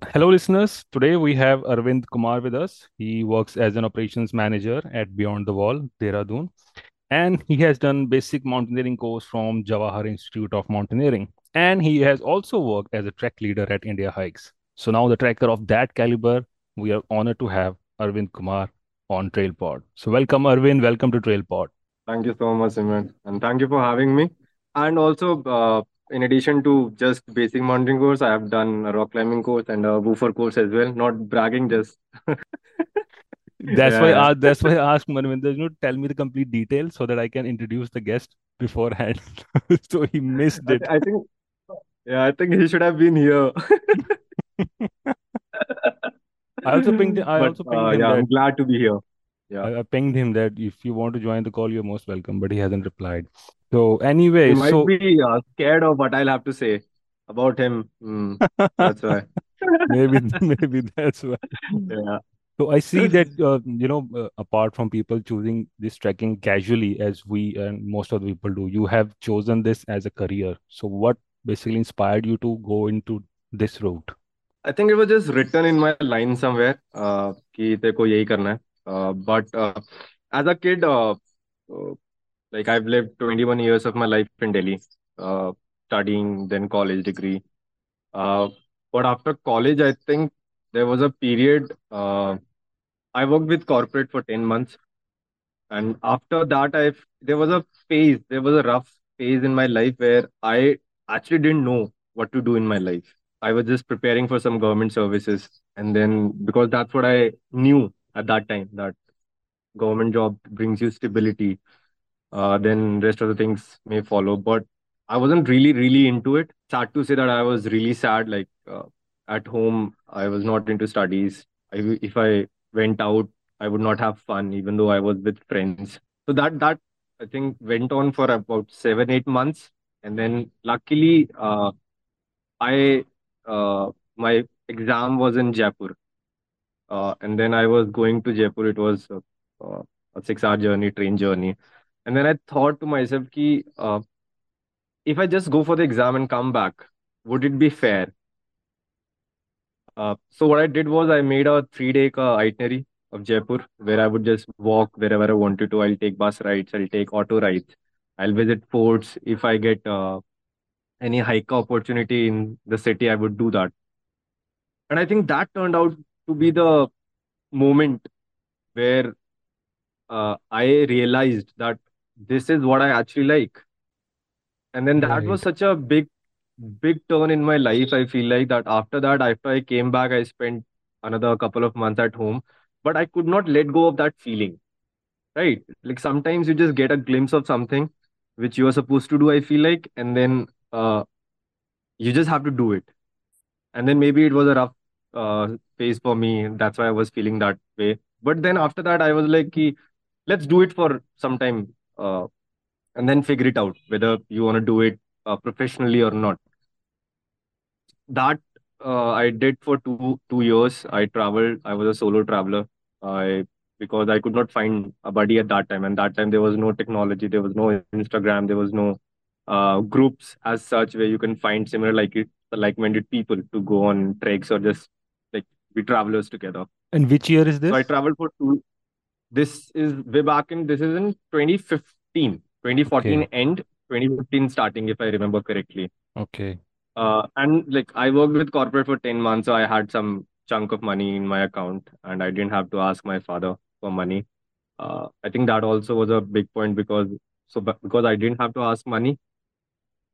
Hello, listeners. Today we have Arvind Kumar with us. He works as an operations manager at Beyond the Wall, Dehradun, and he has done basic mountaineering course from Jawahar Institute of Mountaineering. And he has also worked as a trek leader at Indiahikes. So now the trekker of that caliber, we are honored to have Arvind Kumar on TrailPod. So welcome, Arvind. Welcome to TrailPod. Thank you so much, Simran, and thank you for having me. And also, uh, in addition to just basic mountaineering course, I have done a rock climbing course and a woofer course as well. Not bragging, just. that's why I, that's why I asked Manvinder, you know, tell me the complete details so that I can introduce the guest beforehand. so he missed it. I, I think, yeah, I think he should have been here. I also pinged. I but, also pinged uh. Yeah, that, I'm glad to be here. Yeah. I, I pinged him that if you want to join the call, you're most welcome, but he hasn't replied. So anyway, he might so be uh, scared of what I'll have to say about him. Mm, that's why. maybe maybe that's why. Yeah. So I see that uh, you know, uh, apart from people choosing this trekking casually, as we and most of the people do, you have chosen this as a career. So what basically inspired you to go into this route? I think it was just written in my line somewhere uh, कि तेरे को यही करना है. uh, but uh, as a kid, uh, uh, like I've lived 21 years of my life in Delhi, uh, studying then college degree. Uh, but after college, I think there was a period. I worked with corporate for 10 months, and after that, I there was a phase. There was a rough phase in my life where I actually didn't know what to do in my life. I was just preparing for some government services, and then because that's what I knew at that time that government job brings you stability uh, then rest of the things may follow. But i wasn't really really into it. Sad to say that i was really sad like uh, at home i was not into studies. I, if i went out i would not have fun even though i was with friends. So that that i think went on for about seven eight months. And then luckily uh, i uh, my exam was in jaipur uh, and then i was going to jaipur it was uh, uh, a six hour journey train journey and then I thought to myself, ki, uh, if I just go for the exam and come back, would it be fair? Uh, so what I did was I made a three-day uh, itinerary of Jaipur where I would just walk wherever I wanted to. I'll take bus rides, I'll take auto rides, I'll visit forts. If I get uh, any hike opportunity in the city, I would do that. And I think that turned out to be the moment where uh, I realized that this is what I actually like. And then that Right. was such a big, big turn in my life. I feel like that after that, after I came back, I spent another couple of months at home, but I could not let go of that feeling, right? Like sometimes you just get a glimpse of something which you are supposed to do, I feel like, and then uh, you just have to do it. And then maybe it was a rough uh, phase for me. That's why I was feeling that way. But then after that, I was like, let's do it for some time. Uh, and then figure it out whether you want to do it uh, professionally or not. That uh, I did for two two years. I traveled. I was a solo traveler. I because I could not find a buddy at that time, and that time there was no technology, there was no Instagram, there was no uh, groups as such where you can find similar like like-minded people to go on treks or just be travelers together. And which year is this? So I traveled for two. This is way back in. This is in 2015. 2014 Okay. end, 2015 starting, if I remember correctly. Okay. Uh, and like I worked with corporate for 10 months, so I had some chunk of money in my account and I didn't have to ask my father for money. Uh, I think that also was a big point because so because I didn't have to ask money,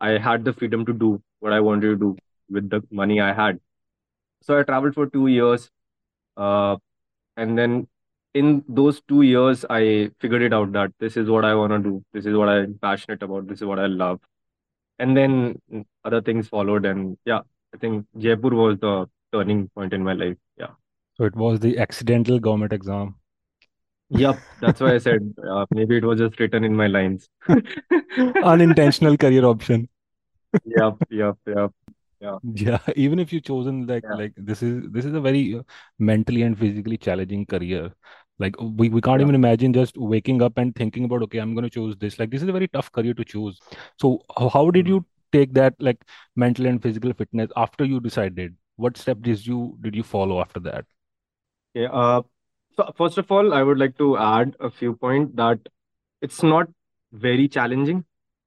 I had the freedom to do what I wanted to do with the money I had. So I traveled for two years. Uh, and then in those two years, I figured it out that this is what I want to do. This is what I'm passionate about. This is what I love. And then other things followed. And yeah, I think Jaipur was the turning point in my life. Yeah. So it was the accidental government exam. Yep. That's why I said uh, maybe it was just written in my lines. Unintentional career option. Yep. Yep. Yep. Yeah. Yeah, even if you chosen like Yeah. like this is this is a very uh, mentally and physically challenging career. Like we, we can't Yeah. even imagine just waking up and thinking about okay, I'm going to choose this. Like this is a very tough career to choose. So how, how did Mhm. you take that like mental and physical fitness after you decided? what step did you did you follow after that? yeah Uh, so first of all, I would like to add a few points that it's not very challenging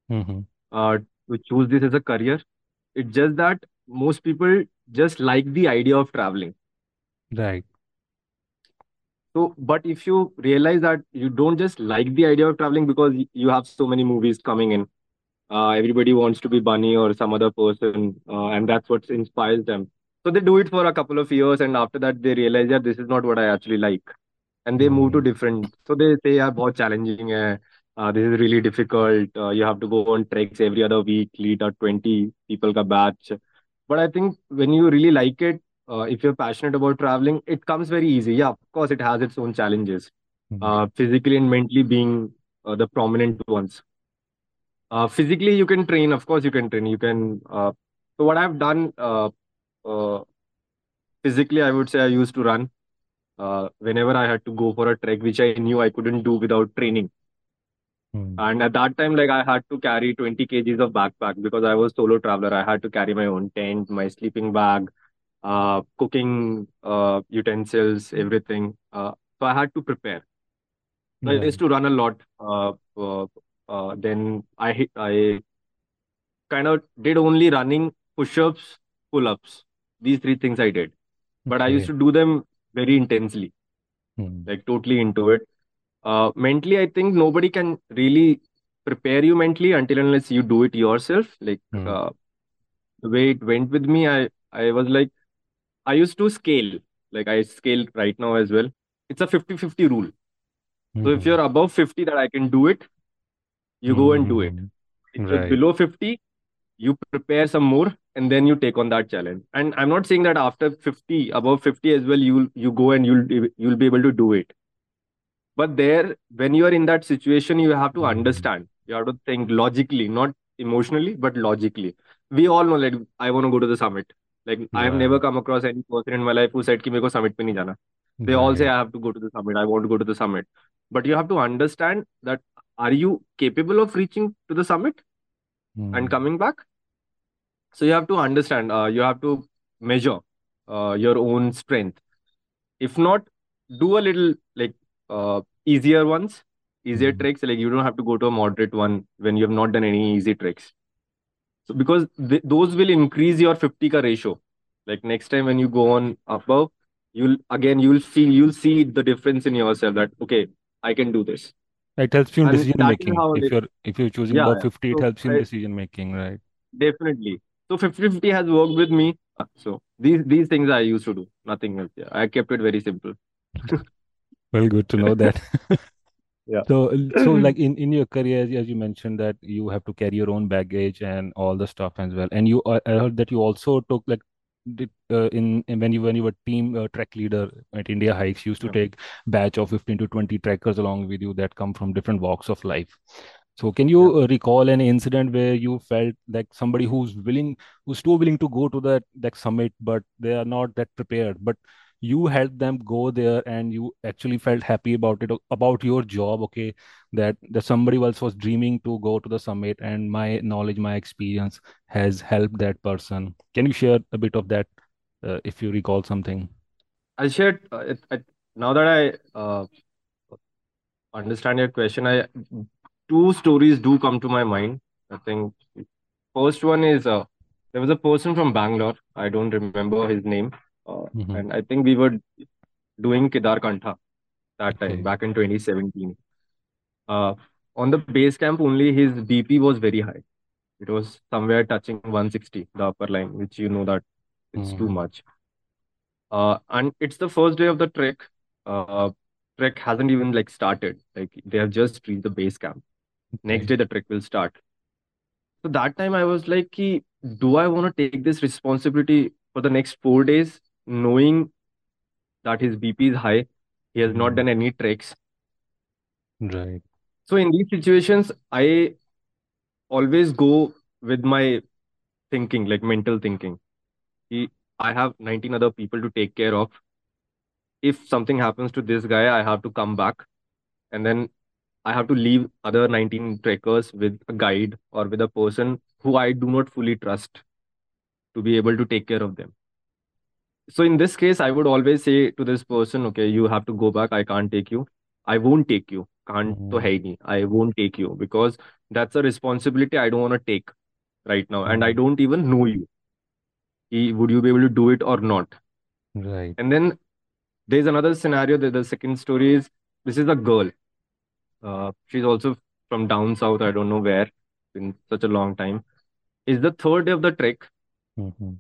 Mm-hmm. uh, to choose this as a career it's just that most people just like the idea of traveling. Right. So but if you realize that you don't just like the idea of traveling because you have so many movies coming in uh, everybody wants to be bunny or some other person uh, and that's what inspires them. So they do it for a couple of years and after that they realize that this is not what i actually like. And they move to hmm. different. So they say yeah, both challenging uh, this is really difficult. Uh, you have to go on treks every other week, lead a 20 people ka batch." But I think when you really like it, uh, if you're passionate about traveling, it comes very easy. Yeah, of course, it has its own challenges, Mm-hmm. uh, physically and mentally being uh, the prominent ones. Uh, physically, you can train. Of course, you can train. You can. Uh, so what I've done uh, uh, physically, I would say I used to run uh, whenever I had to go for a trek, which I knew I couldn't do without training. Mm-hmm. And at that time, like I had to carry 20 kgs of backpack because I was solo traveler. I had to carry my own tent, my sleeping bag, uh, cooking uh, utensils, everything. Uh, so I had to prepare. So I used to run a lot. Uh, uh, uh, then I I kind of did only running, push-ups, pull-ups. These three things I did, but I used to do them very intensely, Mm-hmm. like totally into it. Uh, mentally, I think nobody can really prepare you mentally until unless you do it yourself. Like Mm-hmm. uh, the way it went with me, I I was like I used to scale. Like I scale right now as well. It's a 50-50 rule. So if Mm-hmm. you're above 50 that I can do it, you go and do it. Mm-hmm. If you're Right. below 50, you prepare some more and then you take on that challenge. And I'm not saying that after 50, above 50 as well, you'll you go and you'll you'll be able to do it but there when you are in that situation you have to understand. You have to think logically not emotionally but logically. We all know like i want to go to the summit. Like yeah. i have never come across any person in my life who said ki mere summit pe nahi jana they yeah, all say i have to go to the summit. I want to go to the summit. But you have to understand that are you capable of reaching to the summit mm. and coming back? So you have to understand uh, you have to measure uh, your own strength. If not do a little like uh, easier ones, easier Mm-hmm. tricks. Like you don't have to go to a moderate one when you have not done any easy tricks. So because th- those will increase your 50 ka ratio. Like next time when you go on above, you'll again you'll feel you'll see the difference in yourself that okay, I can do this. It helps you in And decision making. If you're if you're choosing yeah, above yeah. 50, it helps you in decision making, right? definitely. So 50-50 has worked with me. So these these things I used to do. Nothing else. Yeah. I kept it very simple. Well, good to know that. Yeah. So, so like in, in your career, as you mentioned that you have to carry your own baggage and all the stuff as well. And you, I I heard that you also took like, did, uh, in, in when you when you were team uh, trek leader at Indiahikes, you used to Yeah. take batch of 15 to 20 trekkers along with you that come from different walks of life. So, can Yeah. you uh, recall any incident where you felt like somebody who's willing, who's too willing to go to that that summit, but they are not that prepared, but you helped them go there and you actually felt happy about it about your job okay that that somebody else was dreaming to go to the summit and my knowledge my experience has helped that person can you share a bit of that uh, if you recall something I shared uh, now that I uh, understand your question, I two stories do come to my mind. I think first one is uh, there was a person from Bangalore. I don't remember his name, uh, hmm and I think we were doing Kedar Kantha that time okay back in 2017. Uh, on the base camp only, his BP was very high. It was somewhere touching 160, the upper line, which you know that it's too hmm much. Uh, and it's the first day of the trek. Uh, trek hasn't even like started. Like they have just reached the base camp. Next day the trek will start. So that time I was like, do I want to take this responsibility for the next four days, knowing that his BP is high, he has not Mhm. done any treks. right So in these situations, I always go with my thinking, like mental thinking. Ki, I have 19 other people to take care of. If something happens to this guy, I have to come back and then I have to leave other 19 trekkers with a guide or with a person who I do not fully trust to be able to take care of them. So in this case, I would always say to this person, okay, you have to go back. I can't take you. I won't take you. Can't to hai nahi. I won't take you because that's a responsibility I don't want to take right now, and I mm, don't even know you. Would you be able to do it or not? right. And then there's another scenario. That the second story is this is a girl. Uh, she's also from down south. I don't know where. In such a long time. Is the third day of the trek. Mm-hmm.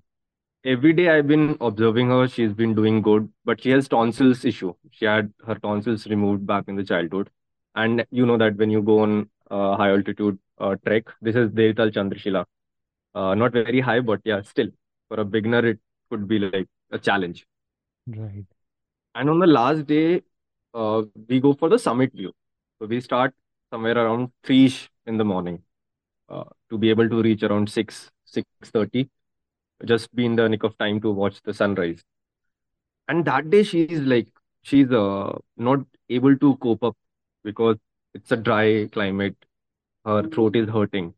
Every day I've been observing her. She's been doing good, but she has tonsils issue. She had her tonsils removed back in the childhood, and you know that when you go on uh, high altitude uh, trek, this is Deoriatal Chandrashila. Uh, not very high, but yeah, still for a beginner it could be like a challenge. Right. And on the last day, uh, we go for the summit view. So we start somewhere around three in the morning uh, to be able to reach around six six thirty. Just be in the nick of time to watch the sunrise. And that day she's like she's uh, not able to cope up because it's a dry climate. Her throat is hurting.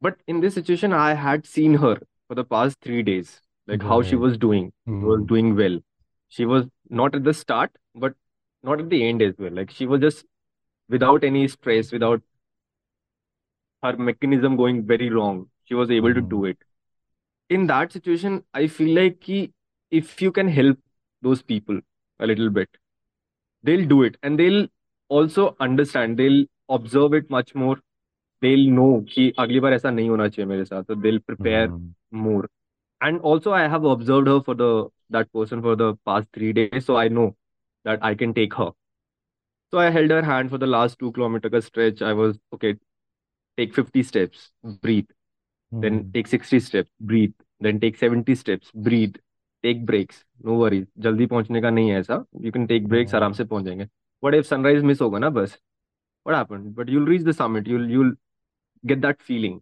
But in this situation, I had seen her for the past three days, like how she was doing. She was Mm, doing well. She was not at the start, but not at the end as well. Like she was just without any stress, without her mechanism going very wrong. She was able to mm, do it in that situation i feel like ki, if you can help those people a little bit they'll do it. And they'll also understand they'll observe it much more. They'll know ki agli baar aisa nahi hona mere saath so they'll prepare mm. more. And also i have observed her for the that person for the past 3 days so i know that i can take her. So i held her hand for the last 2 kilometer stretch. I was okay take 50 steps breathe. Then mm, take 60 steps, breathe. Then take 70 steps, breathe. Take breaks. No worries. जल्दी पहुँचने का नहीं है ऐसा. You can take breaks. आराम mm, से पहुँच जाएँगे. What if sunrise miss होगा ना बस? What happened? But you'll reach the summit. You'll you'll get that feeling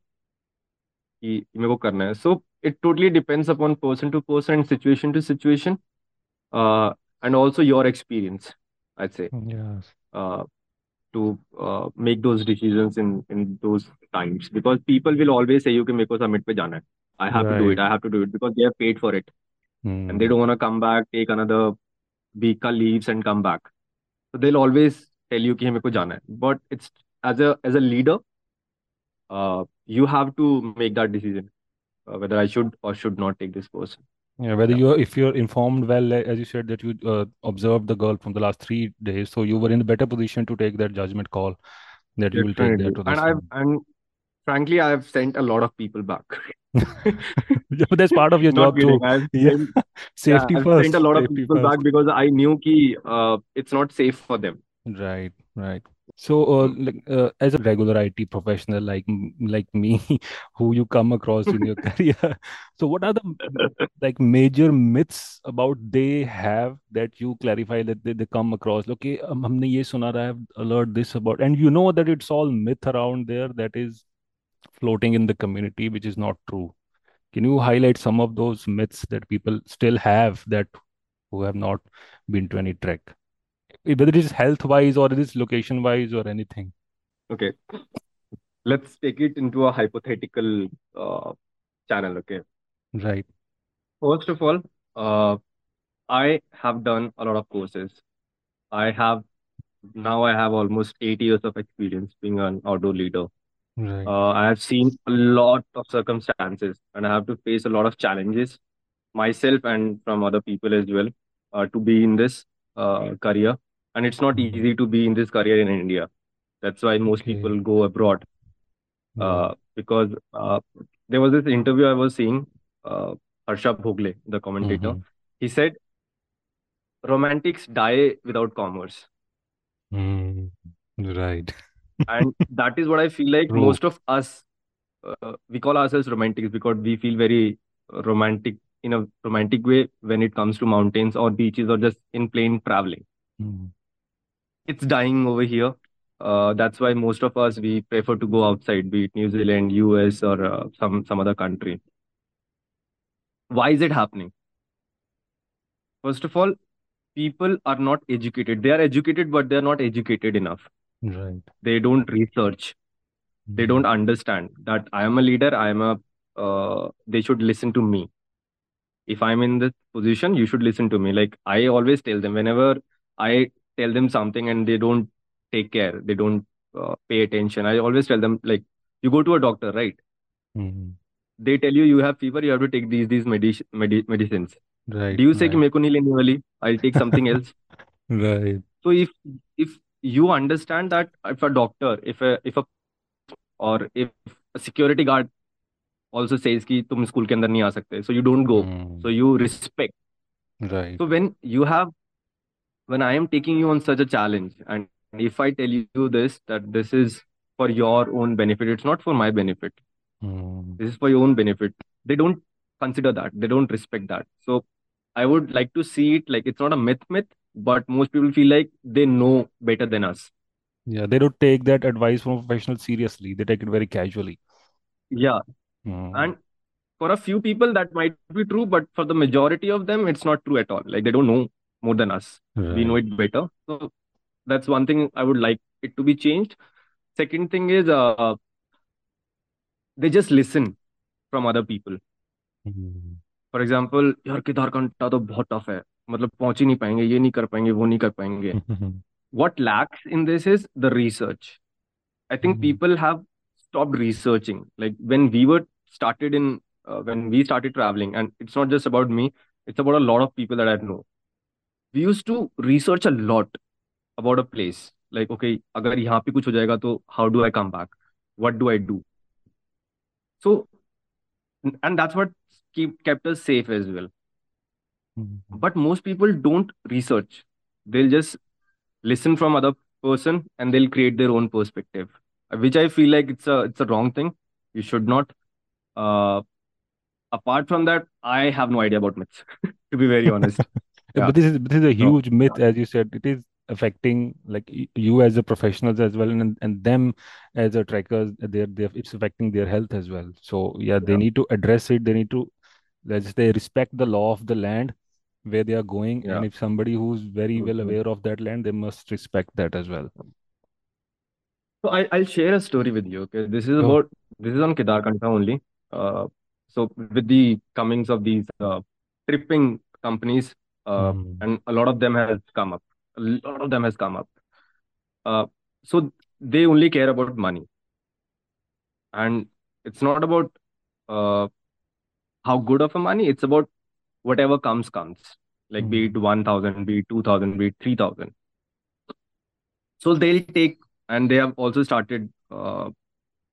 कि मेरे को करना है. So it totally depends upon person to person and situation to situation. uh, and also your experience, I'd say, yes. uh, to uh, make those decisions in in those times because people will always say you can make a summit pe jana hai. I have to do Right. it. I have to do it because they have paid for it and they Mm, don't want to come back, take another week ka leaves and come back. So they'll always tell you कि मेरे को जाना है. But it's as a as a leader, uh, you have to make that decision uh, whether I should or should not take this person. Yeah, whether Yeah, you're if you're informed well, as you said that you uh, observed the girl from the last three days, so you were in a better position to take that judgment call that you will take that to And I've and frankly, I've sent a lot of people back. Yeah, but that's part of your job too. I've Yeah, sent, yeah, safety I've sent a first, lot of safety people back because I knew ki uh, it's not safe for them. Right, right. So, uh, Mm. like, uh, as a regular IT professional like m- like me, who you come across in your career, so what are the m- like major myths about they have that you clarify that they, they come across? Okay, um, हमने ये सुना रहा है, I've learned this about, and you know that it's all myth around there that is floating in the community, which is not true. Can you highlight some of those myths that people still have that who have not been to any trek? Whether it is health wise or it is location wise or anything. Okay, let's take it into a hypothetical uh, channel. Okay, Right. first of all, uh, I have done a lot of courses. I have now I have almost eight years of experience being an outdoor leader. Right. Uh, I have seen a lot of circumstances and I have to face a lot of challenges myself and from other people as well uh, to be in this uh, career. And it's not easy to be in this career in India. That's why most Okay. people go abroad uh, because uh, there was this interview I was seeing, uh, Harsha Bhogle, the commentator. Mm-hmm. He said, romantics die without commerce. Mm. Right. And that is what I feel like True. most of us, uh, we call ourselves romantics because we feel very romantic in a romantic way when it comes to mountains or beaches or just in plain traveling. Mm. It's dying over here. Uh, that's why most of us we prefer to go outside, be it New Zealand, US, or uh, some some other country. Why is it happening? First of all, people are not educated. They are educated, but they are not educated enough. Right. They don't research. They Mm. don't understand that I am a leader. I am a. Uh, they should listen to me. if i'm in this position you should listen to me like i always tell them whenever i tell them something and they don't take care they don't uh, pay attention. I always tell them like you go to a doctor right? Mm-hmm. they tell you you have fever you have to take these these medic- medi- medicines. Right do you say right. ki wali i'll take something else. Right. So if if you understand that if a doctor if a if a or if a security guard also says ki tum school ke andar nahi aa sakte so you don't go. Mm. so you respect. Right. So when you have when i am taking you on such a challenge and if i tell you this that this is for your own benefit it's not for my benefit Mm. this is for your own benefit they don't consider that they don't respect that so i would like to see it like it's not a myth myth but most people feel like they know better than us Yeah, they don't take that advice from a professional seriously. They take it very casually. yeah Mm. and for a few people that might be true but for the majority of them it's not true at all like they don't know more than us we know Right. it better so that's one thing i would like it to be changed second thing is uh, they just listen from other people Mm. For example यार केदारकंठा तो बहुत tough है मतलब पहुंच ही नहीं पाएंगे ये नहीं कर पाएंगे वो नहीं कर पाएंगे what lacks in this is the research i think Mm. people have stopped researching like when we were started in uh, when we started traveling and it's not just about me it's about a lot of people that i know we used to research a lot about a place like okay अगर यहाँ पे कुछ हो जाएगा तो how do I come back what do I do so and that's what keep kept us safe as well Mm. but most people don't research they'll just listen from other person and they'll create their own perspective uh, which i feel like it's a it's a wrong thing you should not uh apart from that i have no idea about myths to be very honest Yeah, yeah But this is this is a huge myth, as you said. It is affecting like you as a professionals as well, and and them as a trekkers. They're, they're it's affecting their health as well. So yeah, they need to address it. They need to let's say respect the law of the land where they are going, yeah and if somebody who's very well Mhm. aware of that land, they must respect that as well. so I, i'll share a story with you okay this is Oh. about this is on kedarkantha only uh so with the comings of these uh, tripping companies uh, Mm. and a lot of them has come up a lot of them has come up uh, so they only care about money and it's not about uh, how good of a money it's about whatever comes comes like be it Mm. 1000 be it 2000 be it 3000 so they'll take and they have also started uh,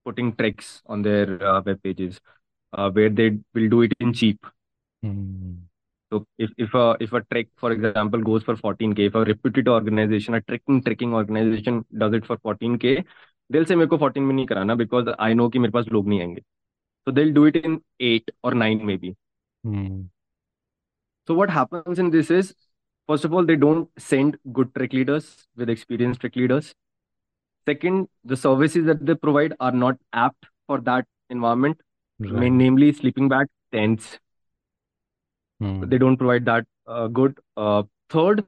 putting tricks on their uh, web pages uh, where they will do it in cheap Mm. so if, if a if a trek for example goes for 14k if a reputed organization a trekking trekking organization does it for 14k they'll say मेरे को 14 में नहीं कराना because I know कि मेरे पास लोग नहीं आएंगे so they'll do it in 8 or 9 maybe Mm. so what happens in this is first of all they don't send good trek leaders with experienced trek leaders second the services that they provide are not apt for that environment Right. namely sleeping bags tents mm. they don't provide that uh, good. Uh, third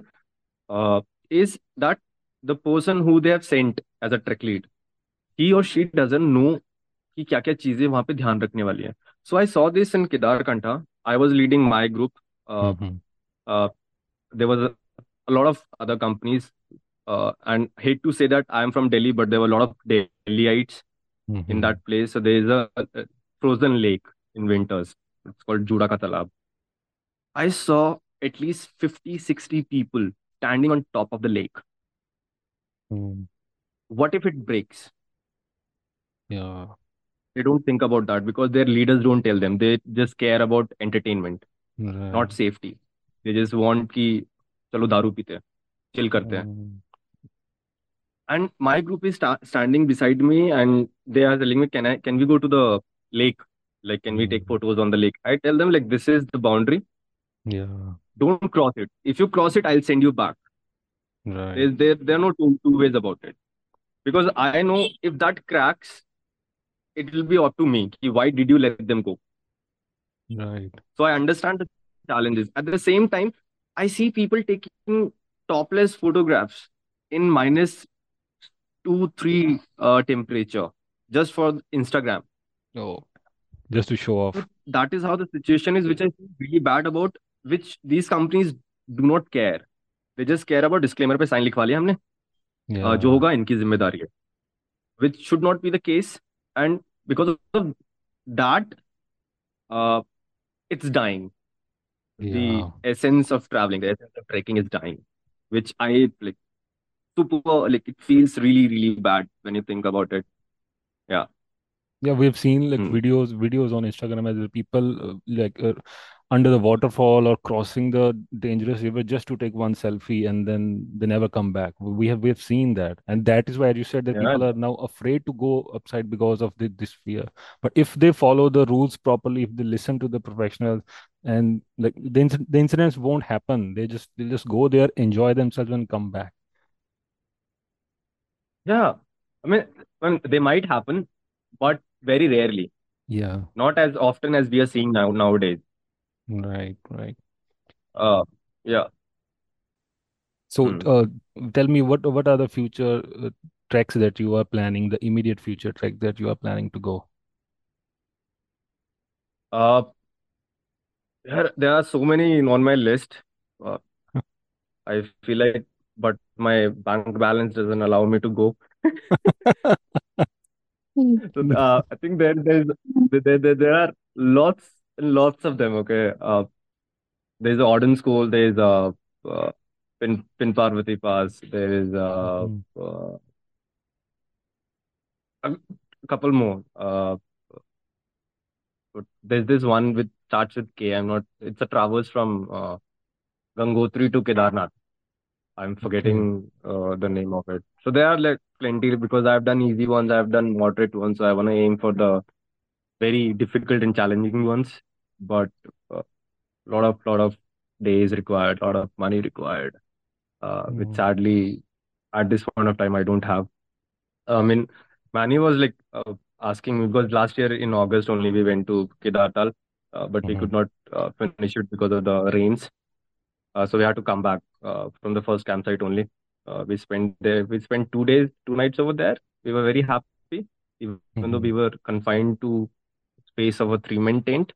uh, is that the person who they have sent as a trek lead he or she doesn't know कि क्या क्या चीजें वहां पे ध्यान रखने वाली हैं। So I saw this in Kedarkantha I was leading my group a lot of other companies uh, and hate to say that i am from delhi but there were a lot of delhiites mm-hmm. in that hmm. place. So there is a, a, frozen lake in winters. It's called Juda ka Talab I saw at least 50, 60 people standing on top of the lake. Mm. What if it breaks? Yeah. They don't think about that because their leaders don't tell them. They just care about entertainment, right. not safety. They just want ki chalo daru pite, chill karte mm. And my group is sta- standing beside me and they are telling me, can I, can we go to the lake? Like, can we take hmm. photos on the lake? I tell them like, this is the boundary yeah. don't cross it if you cross it i'll send you back Right. there there, there are no two, two ways about it because i know if that cracks it will be up to me why did you let them go Right. so i understand the challenges at the same time i see people taking topless photographs in minus two three uh, temperature just for instagram Oh. just to show off. That is how the situation is, which I feel really bad about, which these companies do not care. They just care about disclaimer पे sign लिखवा लिया हमने uh, Yeah. जो होगा इनकी जिम्मेदारी है which should not be the case and because of that uh, it's dying Yeah. the essence of traveling the essence of trekking is dying which I like super like it feels really really bad when you think about it yeah Yeah, we've seen like Hmm. videos videos on Instagram as people uh, like uh, under the waterfall or crossing the dangerous river just to take one selfie and then they never come back. We have we have seen that, and that is why you said that yeah people are now afraid to go upside because of the, this fear. But if they follow the rules properly, if they listen to the professionals, and like the inc- the incidents won't happen. They just they just go there, enjoy themselves, and come back. yeah I mean when they might happen but very rarely Yeah, not as often as we are seeing now nowadays right, right. uh yeah So, Hmm. uh, tell me what what are the future uh, treks that you are planning, the immediate future track that you are planning to go? uh there, there are so many on my list uh, I feel like but my bank balance doesn't allow me to go So uh, I think there there's there, there there are lots lots of them. Okay, uh, there's the Auden's Col. There's a uh, Pin Pin Parvati Pass. There is uh, Mhm. uh, a couple more. Uh, but there's this one which starts with K. I'm not. It's a traverse from uh, Gangotri to Kedarnath. I'm forgetting uh, the name of it. So there are like plenty because I've done easy ones. I've done moderate ones. So I want to aim for the very difficult and challenging ones. But uh, lot of lot of days required, a lot of money required, uh, which Mm. sadly at this point of time I don't have. I mean, Manny was like uh, asking me because last year in August only we went to Kedartal, uh, but we Mhm. could not uh, finish it because of the rains. Uh, so we had to come back uh, from the first campsite only. Uh, we spent there. We spent two days, two nights over there. We were very happy, even though we Mhm. were confined to space of a three-man tent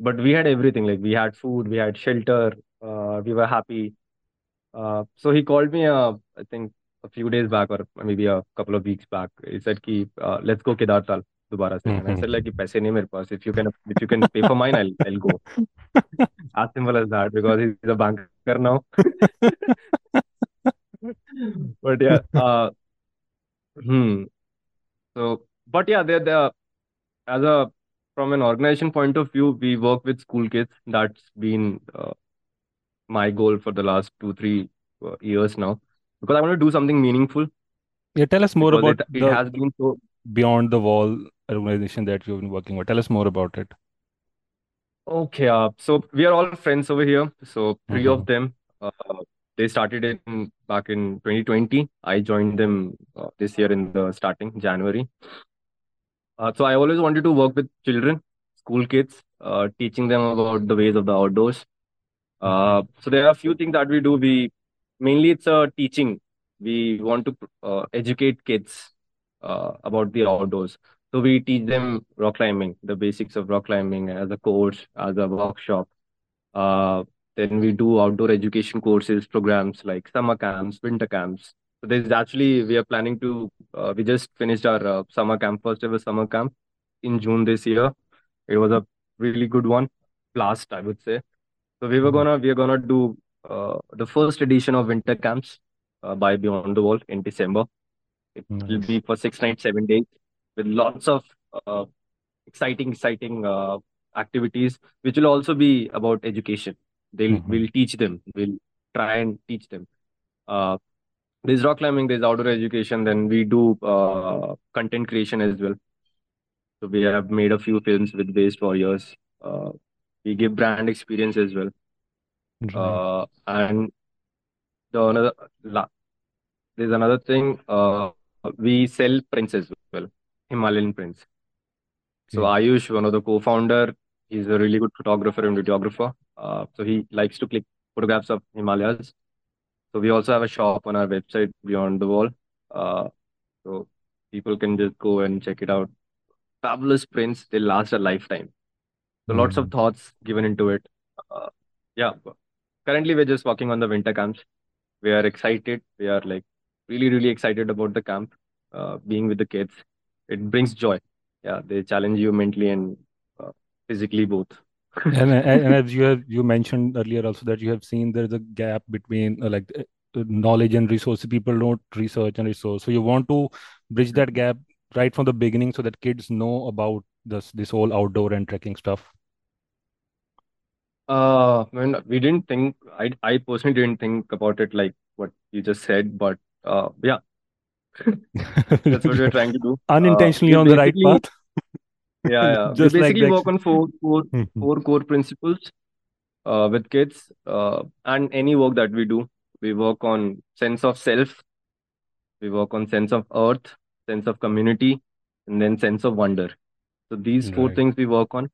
but we had everything. Like we had food we had shelter uh, we were happy. Uh, so he called me uh, i think a few days back or maybe a couple of weeks back. He said ki uh, let's go se. And i said like paise nahi mere paas. If you can if you can pay for mine i'll i'll go. As simple as that because he's a banker now. But yeah uh hmm. So but yeah they're, they're as a from an organization point of view we work with school kids that's been uh, my goal for the last two three uh, years now because I want to do something meaningful Yeah, tell us more because about it it the has been so Beyond the Wall organization that you've been working with. Tell us more about it. okay uh, so we are all friends over here so 3 of Mhm. them uh, they started in back in 2020 I joined them uh, this year in the starting January uh, so I always wanted to work with children school kids uh, teaching them about the ways of the outdoors Uh, so there are a few things that we do. We mainly it's a teaching. We want to uh, educate kids uh, about the outdoors. So we teach them rock climbing, the basics of rock climbing as a course, as a workshop. Uh, then we do outdoor education courses, programs like summer camps, winter camps. So there's actually we are planning to. Uh, we just finished our uh, summer camp, first ever summer camp in June this year. It was a really good one, blast I would say. So we were Mhm. gonna we are gonna do uh, the first edition of winter camps uh, by Beyond the Wall in December. It will be for six nights, seven days, with lots of uh, exciting, exciting uh, activities, which will also be about education. They'll Mhm. we'll teach them. We'll try and teach them. There's rock climbing, there's outdoor education. Then we do uh, content creation as well. So we have made a few films with Waste Warriors. Uh, we give brand experience as well. Right. Uh, and the another la- there's another thing. Uh, we sell prints as well, Himalayan prints. So Okay. Ayush, one of the co-founder, he's a really good photographer and videographer. Uh, so he likes to click photographs of Himalayas. So we also have a shop on our website, Beyond the Wall. Uh, so people can just go and check it out. fabulous prints, They last a lifetime. So lots of Mm. thoughts given into it. Uh, yeah. Currently, we're just working on the winter camps. We are excited. We are like really, really excited about the camp. Uh, being with the kids, it brings joy. Yeah, they challenge you mentally and uh, physically both. And, and and as you have you mentioned earlier also that you have seen there's a gap between uh, like uh, knowledge and resources. People don't research and resource. So you want to bridge that gap right from the beginning so that kids know about this this whole outdoor and trekking stuff. Uh, when we didn't think, I I personally didn't think about it like what you just said, but uh, yeah, that's what we're trying to do. Uh, Unintentionally we on the right path. Yeah, yeah, we Just like basically the work on four, four, Mhm. four core principles uh, with kids uh, and any work that we do. We work on sense of self, we work on sense of earth, sense of community, and then sense of wonder. So these four Right. things we work on,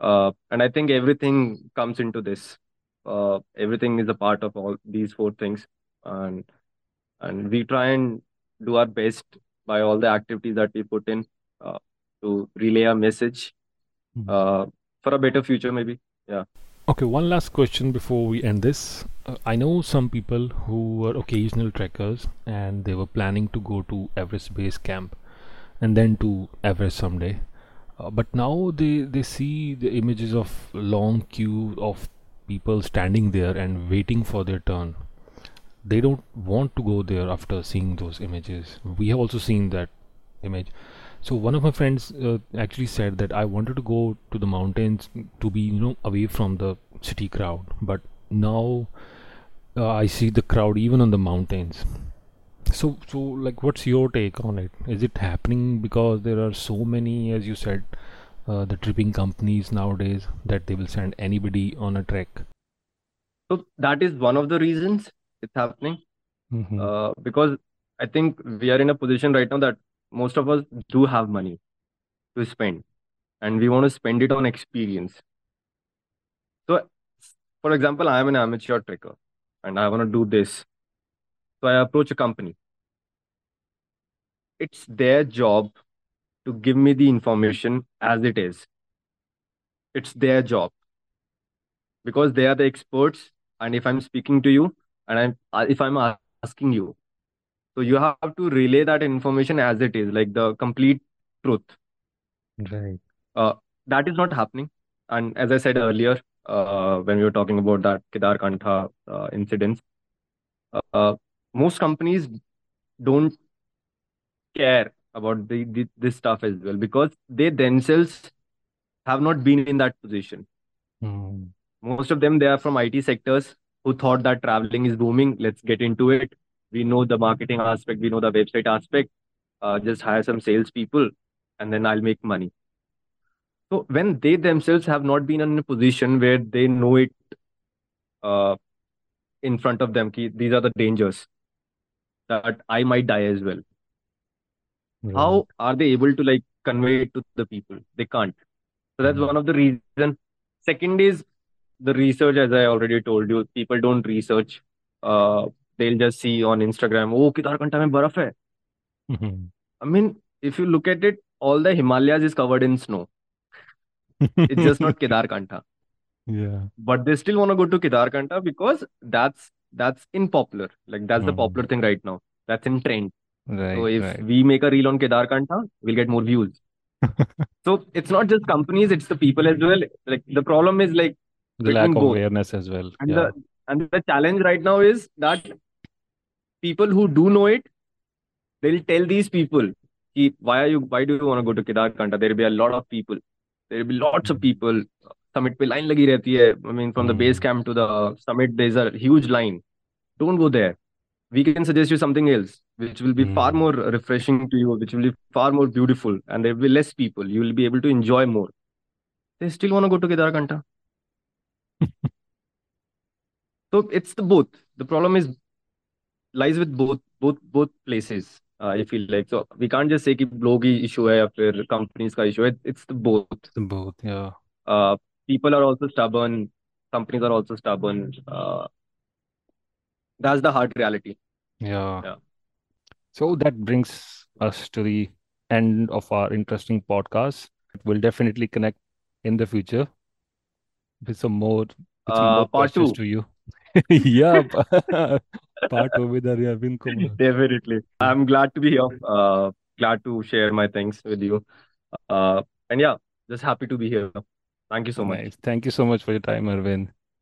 uh, and I think everything comes into this. Uh, everything is a part of all these four things, and and we try and do our best by all the activities that we put in uh, to relay a message Mhm. uh, for a better future, maybe. Yeah. Okay, one last question before we end this. Uh, I know some people who were occasional trekkers and they were planning to go to Everest Base Camp and then to Everest someday. Uh, but now they, they see the images of long queue of people standing there and waiting for their turn. They don't want to go there after seeing those images. We have also seen that image. So one of my friends uh, actually said that I wanted to go to the mountains to be, you know, away from the city crowd. But now uh, I see the crowd even on the mountains. So, so like, what's your take on it? Is it happening because there are so many, as you said, uh, the tripping companies nowadays that they will send anybody on a trek? So that is one of the reasons it's happening. Mm-hmm. Uh, because I think we are in a position right now that most of us do have money to spend, and we want to spend it on experience. So, for example, I am an amateur trekker, and I want to do this. So I approach a company. It's their job to give me the information as it is. It's their job because they are the experts. And if I'm speaking to you, and I'm if I'm asking you, so you have to relay that information as it is, like the complete truth. Right. Uh, that is not happening. And as I said earlier, uh, when we were talking about that Kedar Kantha uh, incident, uh, most companies don't care about the, the this stuff as well because they themselves have not been in that position. Mm. Most of them they are from IT sectors who thought that traveling is booming. Let's get into it. We know the marketing aspect, we know the website aspect. Uh, just hire some salespeople, and then I'll make money. So when they themselves have not been in a position where they know it uh, in front of them, ki, these are the dangers that I might die as well. Right. How are they able to like convey it to the people? They can't. So that's Mm. one of the reason. Second is the research, as I already told you, people don't research. Uh, they'll just see on Instagram, oh, Kedarkantha mein baraf hai. Mhm. I mean, if you look at it, all the Himalayas is covered in snow. It's just not Kedarkantha. Yeah. But they still want to go to Kedarkantha because that's that's in popular. Like that's the Mhm. popular thing right now. That's in trend. Right. So if Right. we make a reel on Kedarkantha, we'll get more views. So it's not just companies, it's the people as well. Like the problem is like The lack of both. awareness as well. And Yeah. the and the challenge right now is that people who do know it, they'll tell these people, why are you why do you want to go to Kedarkantha? There'll be a lot of people. There'll be lots of people. Summit will line लगी रहती है. I mean, from the hmm. base camp to the summit, there's a huge line. Don't go there. We can suggest you something else, which will be mm. far more refreshing to you, which will be far more beautiful, and there will be less people. You will be able to enjoy more. They still want to go to Kedarkantha. so it's the both. The problem is lies with both both both places uh, i feel like. So we can't just say ki the hi issue hai or companies ka issue hai it's the both. Both yeah. Uh, people are also stubborn companies are also stubborn uh, that's the hard reality. Yeah. Yeah. So that brings us to the end of our interesting podcast. We'll definitely connect in the future with some more, with some uh, more questions two. to you. Yeah part with Arvind Kumar. Definitely. I'm glad to be here. Uh, glad to share my things with you. Uh, and yeah, just happy to be here. Thank you so much. Nice. Thank you so much for your time, Arvind.